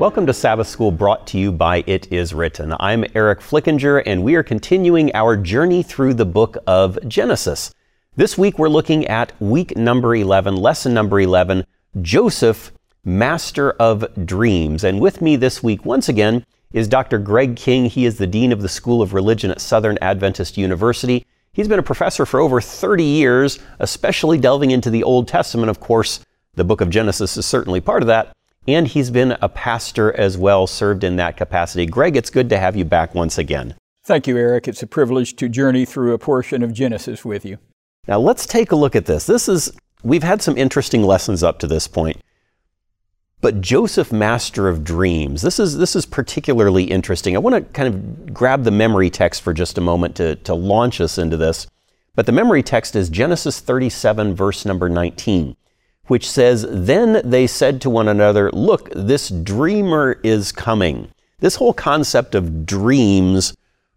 Welcome to Sabbath School brought to you by It Is Written. I'm Eric Flickinger, and we are continuing our journey through the book of Genesis. This week we're looking at week number 11, lesson number 11, Joseph, Master of Dreams. And with me this week, once again, is Dr. Greg King. He is the Dean of the School of Religion at Southern Adventist University. He's been a professor for over 30 years, especially delving into the Old Testament. Of course, the book of Genesis is certainly part of that and he's been a pastor as well, served in that capacity. Greg, it's good to have you back once again. Thank you, Eric. It's a privilege to journey through a portion of Genesis with you. Now, let's take a look at this. This is, we've had some interesting lessons up to this point. But Joseph, master of dreams, this is, this is particularly interesting. I want to kind of grab the memory text for just a moment to, to launch us into this. But the memory text is Genesis 37, verse number 19 which says, Then they said to one another, Look, this dreamer is coming. This whole concept of dreams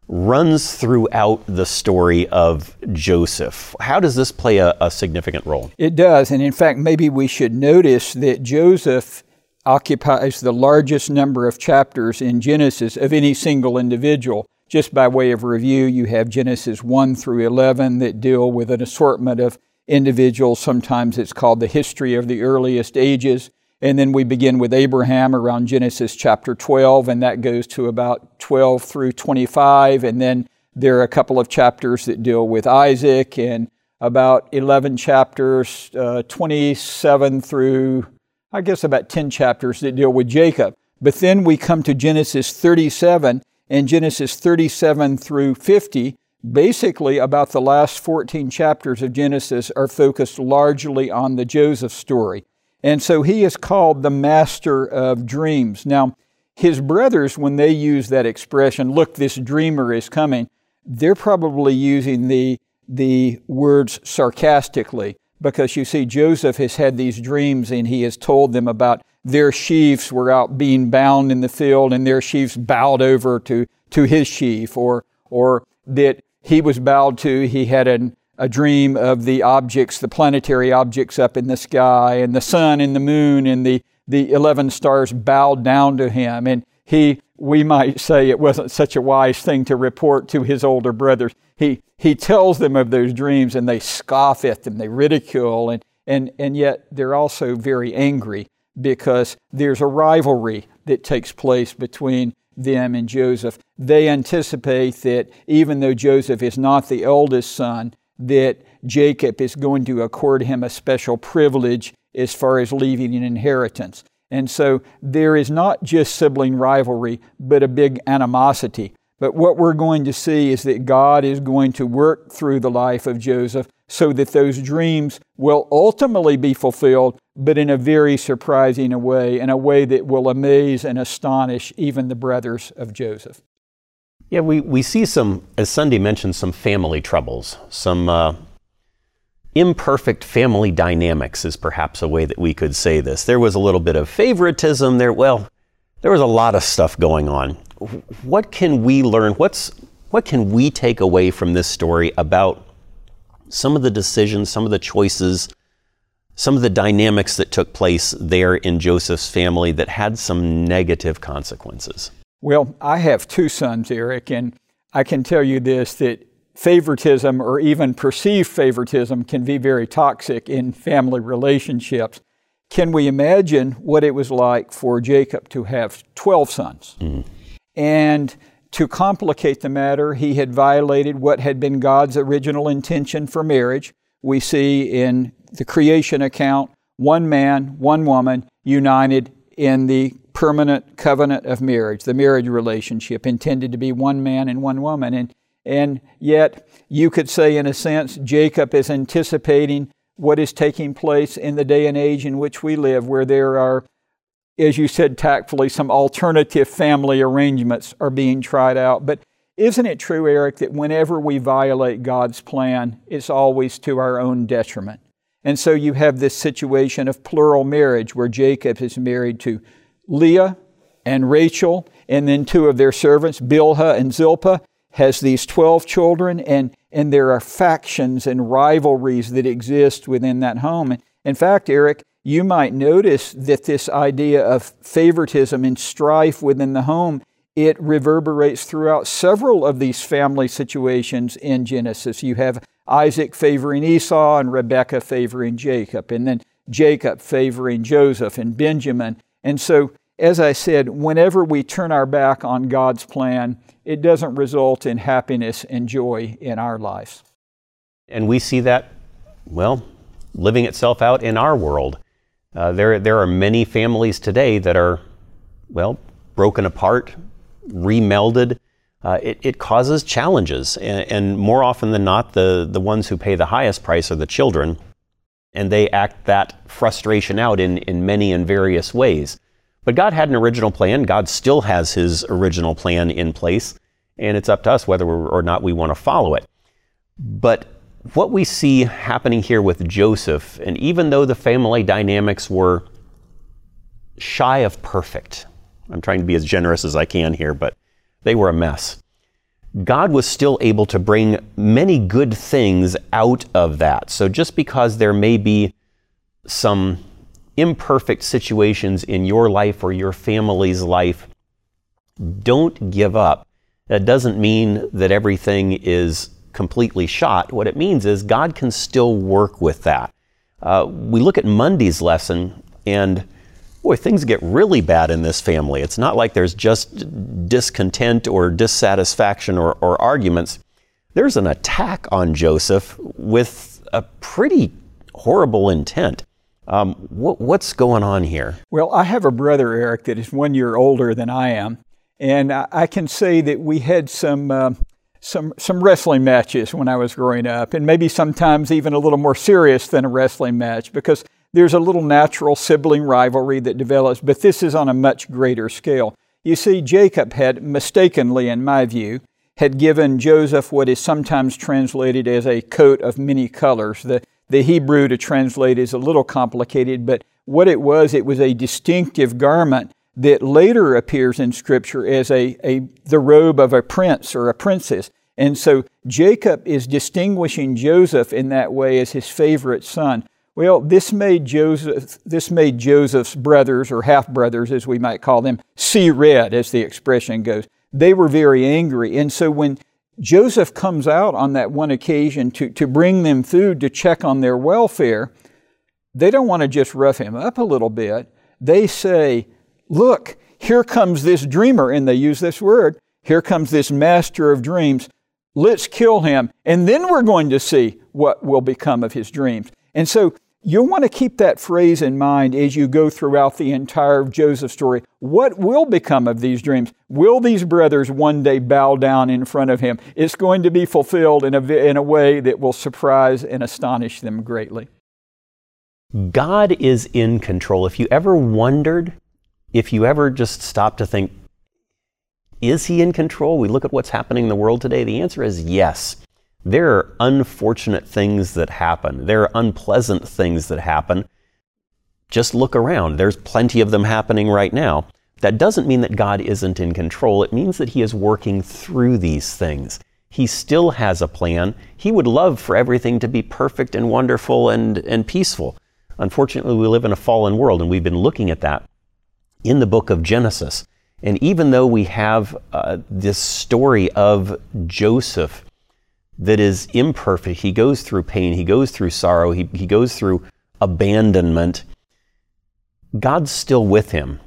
runs throughout the story of Joseph. How does this play a, a, significant role? It does. And in fact, maybe we should notice that Joseph occupies the largest number of chapters in Genesis of any single individual. Just by way of review, you have Genesis 1 through 11 that deal with an assortment of individuals. Sometimes it's called the history of the earliest ages. And then we begin with Abraham around Genesis chapter 12, and that goes to about 12 through 25. And then there are a couple of chapters that deal with Isaac, and about 11 chapters, uh, 27 through, I guess, about 10 chapters that deal with Jacob. But then we come to Genesis 37, and Genesis 37 through 50 basically about the last 14 chapters of Genesis are focused largely on the Joseph story. And so he is called the master of dreams. Now, his brothers, when they use that expression, look, this dreamer is coming, they're probably using the, the words sarcastically because you see, Joseph has had these dreams and he has told them about their sheaves were out being bound in the field and their sheaves bowed over to, to his sheaf, or, or that he was bowed to. He had an, a dream of the objects, the planetary objects up in the sky, and the sun and the moon and the, the 11 stars bowed down to him. And he, we might say it wasn't such a wise thing to report to his older brothers. He, he tells them of those dreams and they scoff at them, they ridicule, and, and, and yet they're also very angry because there's a rivalry that takes place between them and Joseph. They anticipate that even though Joseph is not the eldest son, that Jacob is going to accord him a special privilege as far as leaving an inheritance. And so there is not just sibling rivalry, but a big animosity. But what we're going to see is that God is going to work through the life of Joseph so that those dreams will ultimately be fulfilled, but in a very surprising way, in a way that will amaze and astonish even the brothers of Joseph. Yeah, we, we see some, as Sunday mentioned, some family troubles, some uh, imperfect family dynamics, is perhaps a way that we could say this. There was a little bit of favoritism there. Well, there was a lot of stuff going on. What can we learn? What's, what can we take away from this story about some of the decisions, some of the choices, some of the dynamics that took place there in Joseph's family that had some negative consequences? Well, I have two sons, Eric, and I can tell you this that favoritism or even perceived favoritism can be very toxic in family relationships. Can we imagine what it was like for Jacob to have 12 sons? Mm. And to complicate the matter, he had violated what had been God's original intention for marriage. We see in the creation account one man, one woman united in the permanent covenant of marriage, the marriage relationship intended to be one man and one woman. And, and yet, you could say, in a sense, Jacob is anticipating what is taking place in the day and age in which we live, where there are as you said tactfully, some alternative family arrangements are being tried out. But isn't it true, Eric, that whenever we violate God's plan, it's always to our own detriment? And so you have this situation of plural marriage where Jacob is married to Leah and Rachel, and then two of their servants, Bilhah and Zilpah, has these 12 children, and, and there are factions and rivalries that exist within that home. In fact, Eric, you might notice that this idea of favoritism and strife within the home it reverberates throughout several of these family situations in Genesis. You have Isaac favoring Esau and Rebekah favoring Jacob, and then Jacob favoring Joseph and Benjamin. And so, as I said, whenever we turn our back on God's plan, it doesn't result in happiness and joy in our lives. And we see that, well, living itself out in our world. Uh, there, there are many families today that are, well, broken apart, remelded. Uh, it, it, causes challenges, and, and, more often than not, the, the ones who pay the highest price are the children, and they act that frustration out in, in many and various ways. But God had an original plan. God still has His original plan in place, and it's up to us whether or not we want to follow it. But what we see happening here with Joseph, and even though the family dynamics were shy of perfect, I'm trying to be as generous as I can here, but they were a mess. God was still able to bring many good things out of that. So just because there may be some imperfect situations in your life or your family's life, don't give up. That doesn't mean that everything is completely shot. What it means is God can still work with that. Uh, we look at Monday's lesson, and boy, things get really bad in this family. It's not like there's just discontent or dissatisfaction or, or arguments. There's an attack on Joseph with a pretty horrible intent. Um, what, what's going on here? Well, I have a brother, Eric, that is one year older than I am. And I, I can say that we had some, uh, some, some wrestling matches when I was growing up, and maybe sometimes even a little more serious than a wrestling match because there's a little natural sibling rivalry that develops, but this is on a much greater scale. You see, Jacob had mistakenly, in my view, had given Joseph what is sometimes translated as a coat of many colors. The, the Hebrew to translate is a little complicated, but what it was, it was a distinctive garment that later appears in Scripture as a, a, the robe of a prince or a princess. And so Jacob is distinguishing Joseph in that way as his favorite son. Well, this made Joseph, this made Joseph's brothers, or half brothers as we might call them, see red, as the expression goes. They were very angry. And so when Joseph comes out on that one occasion to, to bring them food to check on their welfare, they don't want to just rough him up a little bit. They say, Look, here comes this dreamer, and they use this word. Here comes this master of dreams. Let's kill him, and then we're going to see what will become of his dreams. And so You'll want to keep that phrase in mind as you go throughout the entire Joseph story. What will become of these dreams? Will these brothers one day bow down in front of him? It's going to be fulfilled in a, in a way that will surprise and astonish them greatly. God is in control. If you ever wondered, if you ever just stopped to think, is he in control? We look at what's happening in the world today. The answer is yes. There are unfortunate things that happen. There are unpleasant things that happen. Just look around. There's plenty of them happening right now. That doesn't mean that God isn't in control. It means that He is working through these things. He still has a plan. He would love for everything to be perfect and wonderful and, and peaceful. Unfortunately, we live in a fallen world, and we've been looking at that in the book of Genesis. And even though we have uh, this story of Joseph that is imperfect. He goes through pain, he goes through sorrow, he, he goes through abandonment. God's still with him.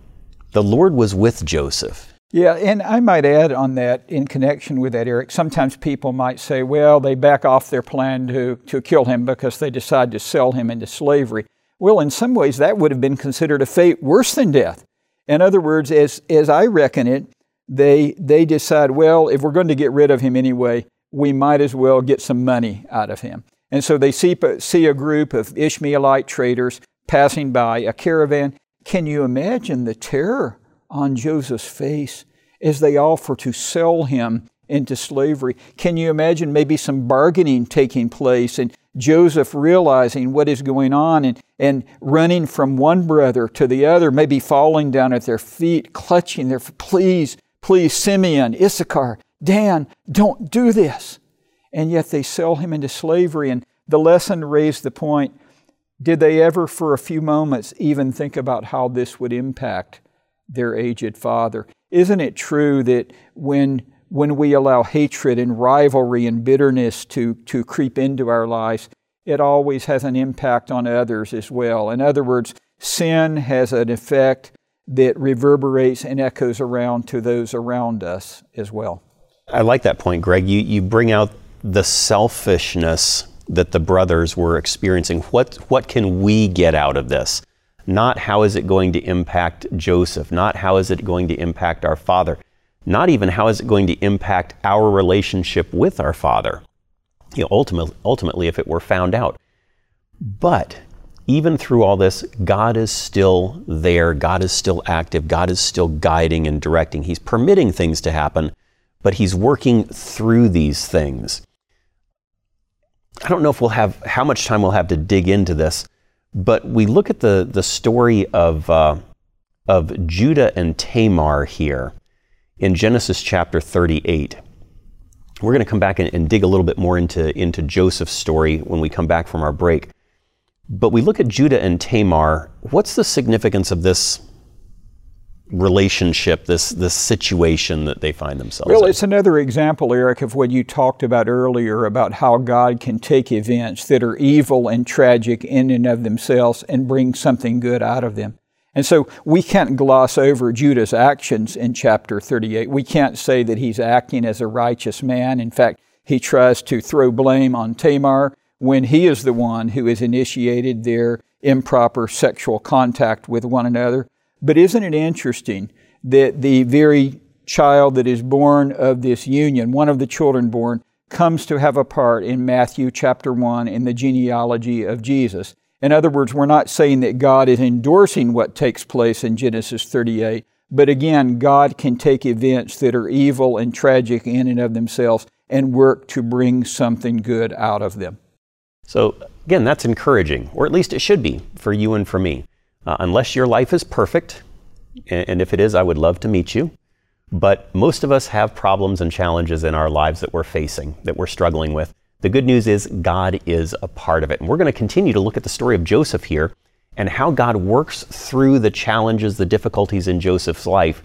The Lord was with Joseph. Yeah, and I might add on that in connection with that, Eric. Sometimes people might say, well, they back off their plan to, to kill him because they decide to sell him into slavery. Well, in some ways, that would have been considered a fate worse than death. In other words, as, as I reckon it, they, they decide, well, if we're going to get rid of him anyway, we might as well get some money out of him. And so they see, see a group of Ishmaelite traders passing by, a caravan. Can you imagine the terror on Joseph's face as they offer to sell him into slavery? Can you imagine maybe some bargaining taking place and Joseph realizing what is going on and, and running from one brother to the other, maybe falling down at their feet, clutching their, please, please, Simeon, Issachar, Dan, don't do this. And yet they sell him into slavery. And the lesson raised the point Did they ever, for a few moments, even think about how this would impact their aged father? Isn't it true that when, when we allow hatred and rivalry and bitterness to, to creep into our lives, it always has an impact on others as well? In other words, sin has an effect that reverberates and echoes around to those around us as well. I like that point, Greg. You, you bring out the selfishness that the brothers were experiencing. What, what can we get out of this? Not how is it going to impact Joseph, not how is it going to impact our father, not even how is it going to impact our relationship with our father, you know, ultimately, ultimately if it were found out. But even through all this, God is still there. God is still active. God is still guiding and directing. He's permitting things to happen, but He's working through these things. I don't know if we'll have how much time we'll have to dig into this, but we look at the the story of uh, of Judah and Tamar here in Genesis chapter 38. We're going to come back and, and dig a little bit more into into Joseph's story when we come back from our break. But we look at Judah and Tamar. What's the significance of this relationship, this this situation that they find themselves well, in. it's another example, Eric, of what you talked about earlier about how God can take events that are evil and tragic in and of themselves and bring something good out of them. And so we can't gloss over Judah's actions in chapter 38. We can't say that he's acting as a righteous man. In fact, he tries to throw blame on Tamar when he is the one who has initiated their improper sexual contact with one another. But isn't it interesting that the very child that is born of this union, one of the children born, comes to have a part in Matthew chapter 1 in the genealogy of Jesus? In other words, we're not saying that God is endorsing what takes place in Genesis 38, but again, God can take events that are evil and tragic in and of themselves and work to bring something good out of them. So, again, that's encouraging, or at least it should be for you and for me. Uh, unless your life is perfect, and if it is, I would love to meet you. But most of us have problems and challenges in our lives that we're facing, that we're struggling with. The good news is God is a part of it. And we're going to continue to look at the story of Joseph here and how God works through the challenges, the difficulties in Joseph's life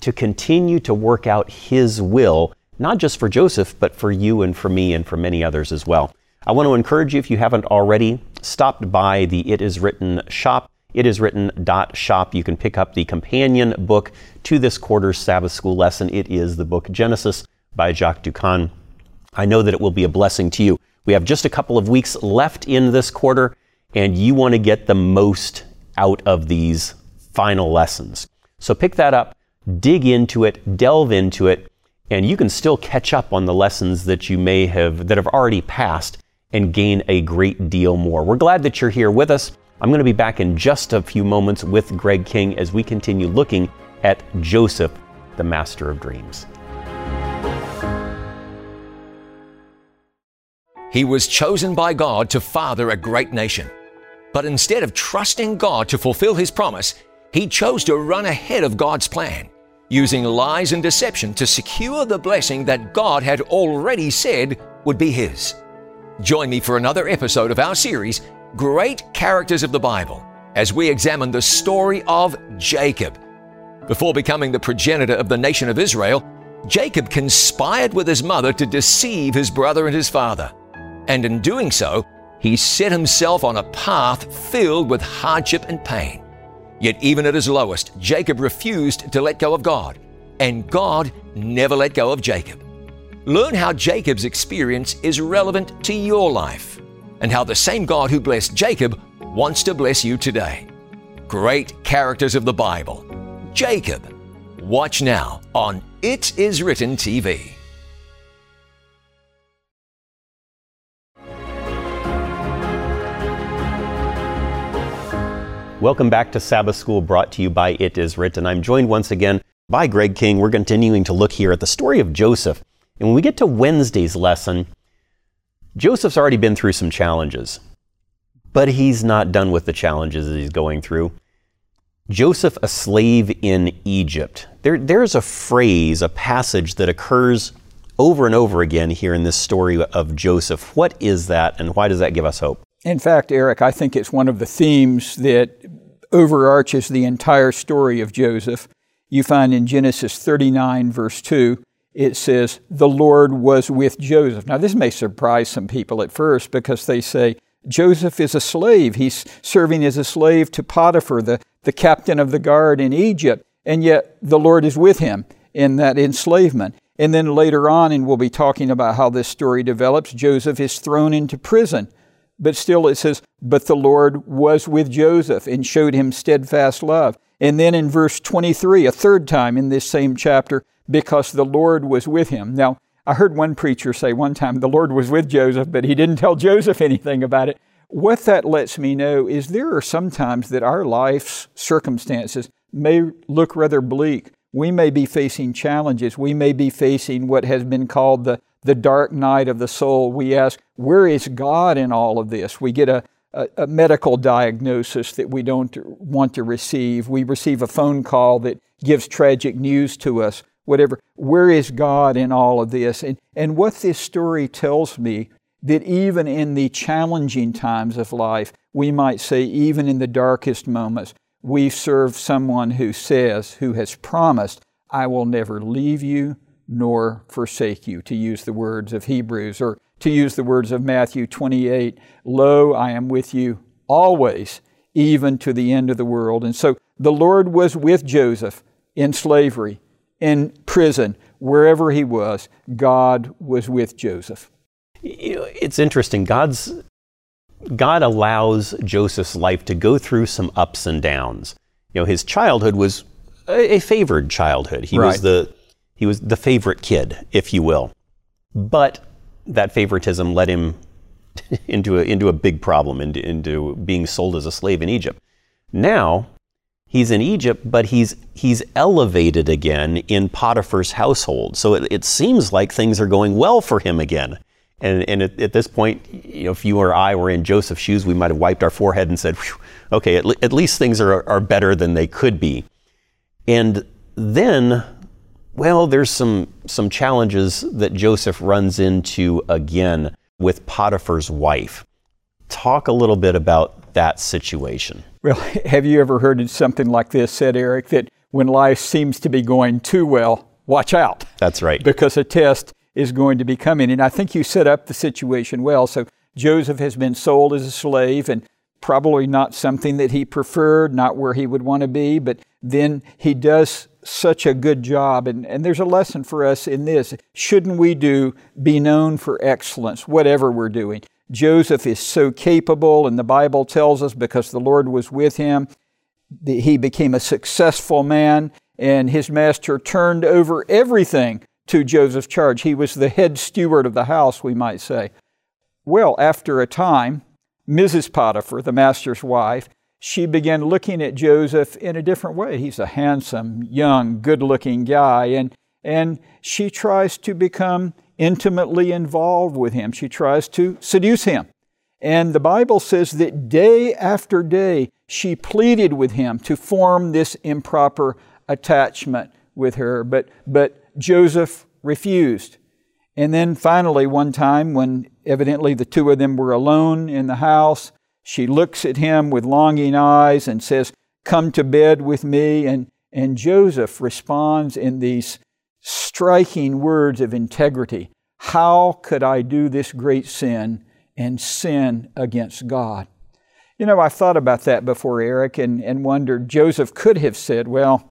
to continue to work out his will, not just for Joseph, but for you and for me and for many others as well. I want to encourage you, if you haven't already, stopped by the It Is Written shop it is written dot shop. You can pick up the companion book to this quarter's Sabbath school lesson. It is the book Genesis by Jacques Doukhan. I know that it will be a blessing to you. We have just a couple of weeks left in this quarter, and you want to get the most out of these final lessons. So pick that up, dig into it, delve into it, and you can still catch up on the lessons that you may have that have already passed and gain a great deal more. We're glad that you're here with us. I'm going to be back in just a few moments with Greg King as we continue looking at Joseph, the master of dreams. He was chosen by God to father a great nation. But instead of trusting God to fulfill his promise, he chose to run ahead of God's plan, using lies and deception to secure the blessing that God had already said would be his. Join me for another episode of our series, great characters of the Bible as we examine the story of Jacob. Before becoming the progenitor of the nation of Israel, Jacob conspired with his mother to deceive his brother and his father. And in doing so, he set himself on a path filled with hardship and pain. Yet, even at his lowest, Jacob refused to let go of God, and God never let go of Jacob. Learn how Jacob's experience is relevant to your life and how the same God who blessed Jacob wants to bless you today. Great characters of the Bible. Jacob. Watch now on It Is Written TV. Welcome back to Sabbath School brought to you by It Is Written. I'm joined once again by Greg King. We're continuing to look here at the story of Joseph. And when we get to Wednesday's lesson, Joseph's already been through some challenges, but he's not done with the challenges that he's going through. Joseph, a slave in Egypt. There, there's a phrase, a passage that occurs over and over again here in this story of Joseph. What is that, and why does that give us hope? In fact, Eric, I think it's one of the themes that overarches the entire story of Joseph. You find in Genesis 39, verse 2, it says, The Lord was with Joseph. Now, this may surprise some people at first because they say, Joseph is a slave. He's serving as a slave to Potiphar, the, the captain of the guard in Egypt, and yet the Lord is with him in that enslavement. And then later on, and we'll be talking about how this story develops, Joseph is thrown into prison. But still it says, But the Lord was with Joseph and showed him steadfast love. And then in verse 23, a third time in this same chapter, because the Lord was with him. Now, I heard one preacher say one time the Lord was with Joseph, but he didn't tell Joseph anything about it. What that lets me know is there are some times that our life's circumstances may look rather bleak. We may be facing challenges. We may be facing what has been called the, the dark night of the soul. We ask, where is God in all of this? We get a, a, a medical diagnosis that we don't want to receive. We receive a phone call that gives tragic news to us whatever. Where is God in all of this? And, and what this story tells me that even in the challenging times of life, we might say, even in the darkest moments, we serve someone who says, who has promised, I will never leave you nor forsake you, to use the words of Hebrews, or to use the words of Matthew 28 Lo, I am with you always, even to the end of the world. And so the Lord was with Joseph in slavery in prison, wherever he was, God was with Joseph. It's interesting. God's God allows Joseph's life to go through some ups and downs. You know, his childhood was a, favored childhood. He right. was the he was the favorite kid, if you will. But that favoritism led him into a into a big problem, into, into being sold as a slave in Egypt. Now he's in Egypt, but he's he's elevated again in Potiphar's household. So it, it seems like things are going well for him again. And, and at, at, this point, you know, if you or I were in Joseph's shoes, we might have wiped our forehead and said, okay, at, le- at least things are, are better than they could be. And then, well, there's some, some challenges that Joseph runs into again with Potiphar's wife. Talk a little bit about that situation. Well, have you ever heard something like this said, Eric, that when life seems to be going too well, watch out? That's right. Because a test is going to be coming. And I think you set up the situation well. So Joseph has been sold as a slave and probably not something that he preferred, not where he would want to be, but then he does such a good job. And, and there's a lesson for us in this. Shouldn't we do be known for excellence, whatever we're doing? Joseph is so capable, and the Bible tells us because the Lord was with him, that he became a successful man, and his master turned over everything to Joseph's charge. He was the head steward of the house, we might say. Well, after a time, Mrs. Potiphar, the master's wife, she began looking at Joseph in a different way. He's a handsome, young, good looking guy, and, and she tries to become intimately involved with him. She tries to seduce him. And the Bible says that day after day, she pleaded with him to form this improper attachment with her. But, but Joseph refused. And then finally, one time, when evidently the two of them were alone in the house, she looks at him with longing eyes and says, Come to bed with me. And, and Joseph responds in these striking words of integrity How could I do this great sin and sin against God? You know, I thought about that before, Eric, and, and wondered Joseph could have said, Well,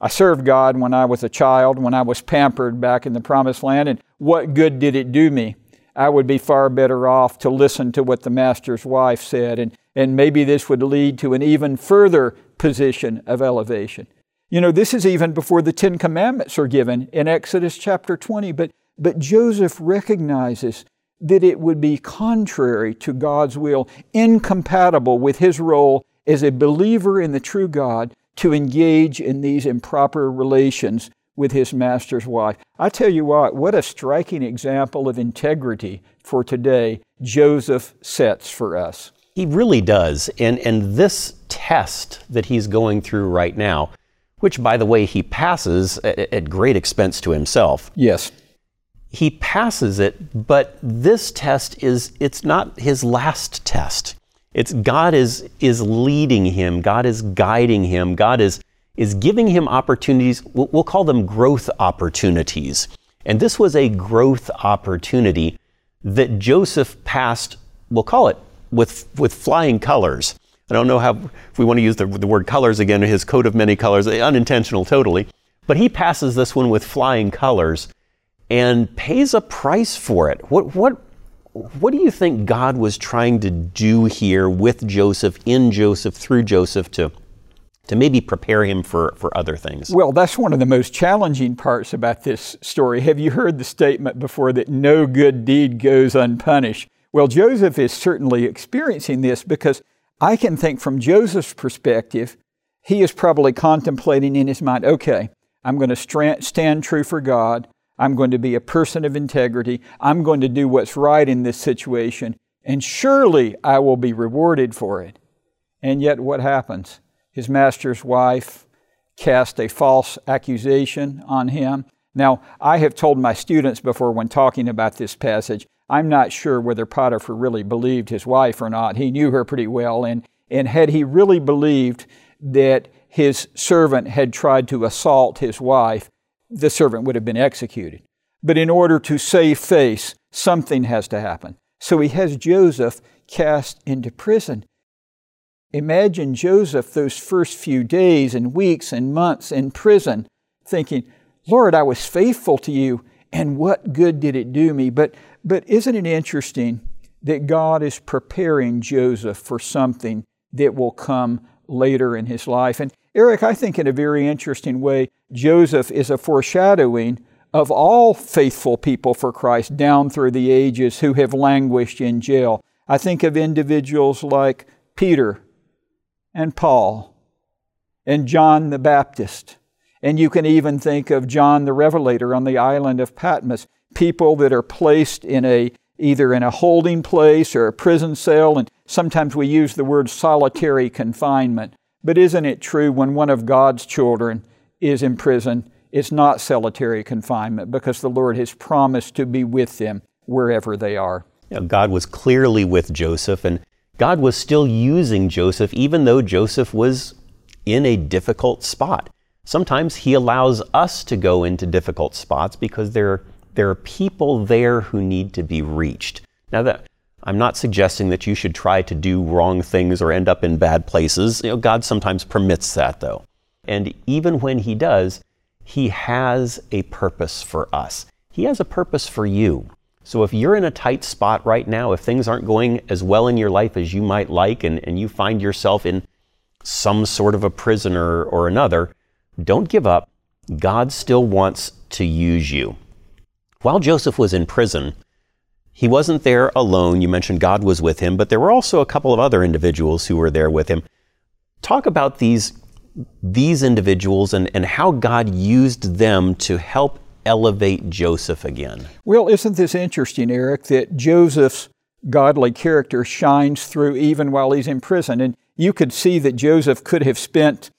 I served God when I was a child, when I was pampered back in the promised land, and what good did it do me? I would be far better off to listen to what the master's wife said, and, and maybe this would lead to an even further position of elevation. You know, this is even before the Ten Commandments are given in Exodus chapter 20, but, but Joseph recognizes that it would be contrary to God's will, incompatible with his role as a believer in the true God to engage in these improper relations with his master's wife. I tell you what, what a striking example of integrity for today Joseph sets for us. He really does. And, and this test that he's going through right now, which, by the way, he passes at, at great expense to himself. Yes. he passes it, but this test is it's not his last test. It's God is is leading him, God is guiding him, God is is giving him opportunities, we'll call them growth opportunities. And this was a growth opportunity that Joseph passed, we'll call it, with, with flying colors. I don't know how, if we want to use the, the word colors again, his coat of many colors, eh, unintentional totally. But he passes this one with flying colors and pays a price for it. What, what, what do you think God was trying to do here with Joseph, in Joseph, through Joseph to, to maybe prepare him for, for other things? Well, that's one of the most challenging parts about this story. Have you heard the statement before that no good deed goes unpunished? Well, Joseph is certainly experiencing this because I can think from Joseph's perspective, he is probably contemplating in his mind, okay, I'm going to stand true for God. I'm going to be a person of integrity. I'm going to do what's right in this situation, and surely I will be rewarded for it. And yet, what happens? His master's wife cast a false accusation on him. Now, I have told my students before when talking about this passage, I'm not sure whether Potiphar really believed his wife or not. He knew her pretty well, and, and had he really believed that his servant had tried to assault his wife, the servant would have been executed. But in order to save face, something has to happen. So he has Joseph cast into prison. Imagine Joseph those first few days and weeks and months in prison, thinking, Lord, I was faithful to you, and what good did it do me? But, but isn't it interesting that God is preparing Joseph for something that will come later in his life? And Eric, I think in a very interesting way, Joseph is a foreshadowing of all faithful people for Christ down through the ages who have languished in jail. I think of individuals like Peter and Paul and John the Baptist. And you can even think of John the Revelator on the island of Patmos, people that are placed in a either in a holding place or a prison cell, and sometimes we use the word solitary confinement. But isn't it true when one of God's children is in prison, it's not solitary confinement because the Lord has promised to be with them wherever they are. You know, God was clearly with Joseph, and God was still using Joseph even though Joseph was in a difficult spot. Sometimes He allows us to go into difficult spots because there, there are people there who need to be reached. Now, that I'm not suggesting that you should try to do wrong things or end up in bad places. You know, God sometimes permits that, though. And even when He does, He has a purpose for us. He has a purpose for you. So if you're in a tight spot right now, if things aren't going as well in your life as you might like, and, and you find yourself in some sort of a prisoner or another, don't give up. God still wants to use you. While Joseph was in prison, he wasn't there alone. You mentioned God was with him, but there were also a couple of other individuals who were there with him. Talk about these, these individuals and, and how God used them to help elevate Joseph again. Well, isn't this interesting, Eric, that Joseph's godly character shines through even while he's in prison? And you could see that Joseph could have spent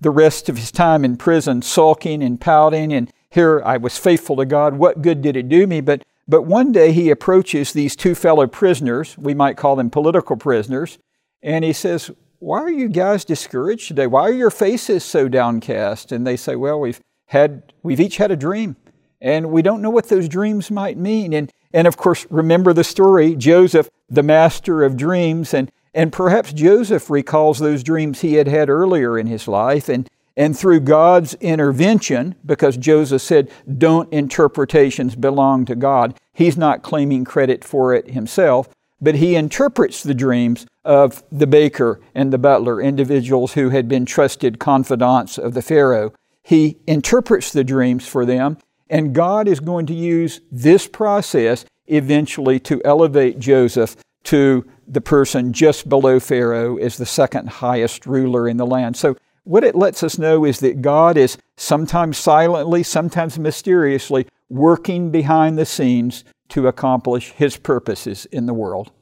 the rest of his time in prison sulking and pouting and here I was faithful to God. What good did it do me? But but one day he approaches these two fellow prisoners, we might call them political prisoners, and he says, Why are you guys discouraged today? Why are your faces so downcast? And they say, Well, we've had we've each had a dream, and we don't know what those dreams might mean. And and of course, remember the story, Joseph, the master of dreams, and and perhaps Joseph recalls those dreams he had had earlier in his life, and and through God's intervention, because Joseph said, don't interpretations belong to God, he's not claiming credit for it himself, but he interprets the dreams of the baker and the butler, individuals who had been trusted confidants of the Pharaoh. He interprets the dreams for them, and God is going to use this process eventually to elevate Joseph to the person just below Pharaoh as the second highest ruler in the land. So what it lets us know is that God is sometimes silently, sometimes mysteriously working behind the scenes to accomplish His purposes in the world.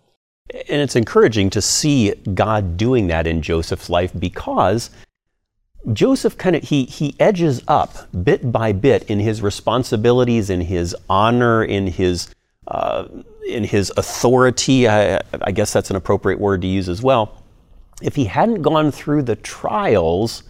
And it's encouraging to see God doing that in Joseph's life because Joseph kind of he he edges up bit by bit in his responsibilities, in his honor, in his uh, in his authority. I, I guess that's an appropriate word to use as well. If he hadn't gone through the trials,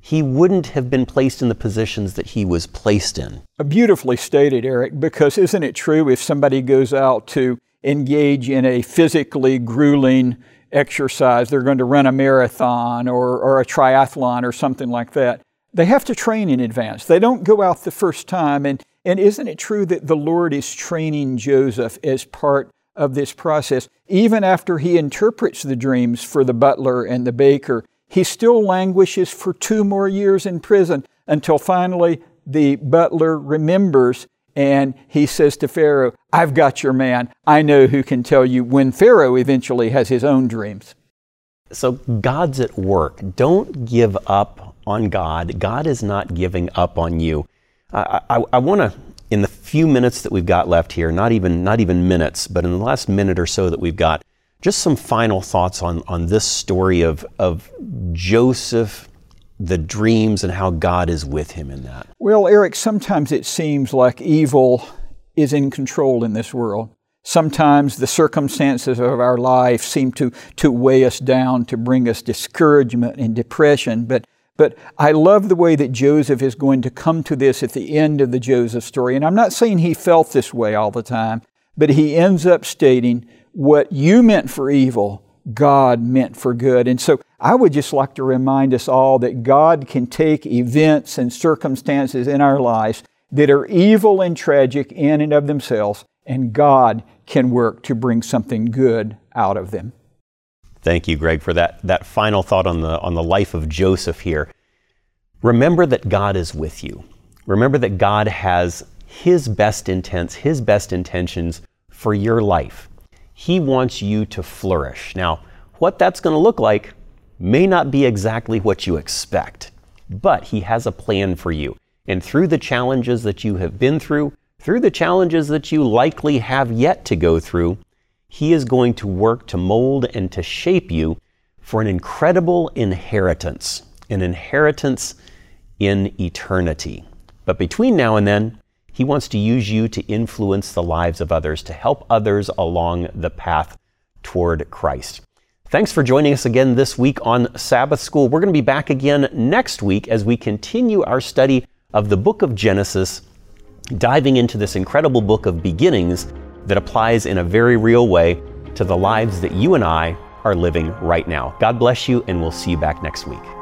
he wouldn't have been placed in the positions that he was placed in. Beautifully stated, Eric, because isn't it true if somebody goes out to engage in a physically grueling exercise, they're going to run a marathon or, or a triathlon or something like that, they have to train in advance. They don't go out the first time. And, and isn't it true that the Lord is training Joseph as part of this process? Even after he interprets the dreams for the butler and the baker, he still languishes for two more years in prison until finally the butler remembers and he says to Pharaoh, I've got your man. I know who can tell you when Pharaoh eventually has his own dreams. So God's at work. Don't give up on God. God is not giving up on you. I, I, I want to, in the few minutes that we've got left here, not even, not even minutes, but in the last minute or so that we've got, just some final thoughts on, on this story of, of Joseph the dreams and how God is with him in that? Well, Eric, sometimes it seems like evil is in control in this world. Sometimes the circumstances of our life seem to, to weigh us down, to bring us discouragement and depression. But, but I love the way that Joseph is going to come to this at the end of the Joseph story. And I'm not saying he felt this way all the time, but he ends up stating, What you meant for evil, God meant for good. And so I would just like to remind us all that God can take events and circumstances in our lives that are evil and tragic in and of themselves, and God can work to bring something good out of them. Thank you, Greg, for that, that final thought on the, on the life of Joseph here. Remember that God is with you. Remember that God has His best intents, His best intentions for your life. He wants you to flourish. Now, what that's going to look like may not be exactly what you expect, but He has a plan for you. And through the challenges that you have been through, through the challenges that you likely have yet to go through, He is going to work to mold and to shape you for an incredible inheritance, an inheritance in eternity. But between now and then, He wants to use you to influence the lives of others, to help others along the path toward Christ. Thanks for joining us again this week on Sabbath School. We're going to be back again next week as we continue our study of the book of Genesis, diving into this incredible book of beginnings that applies in a very real way to the lives that you and I are living right now. God bless you, and we'll see you back next week.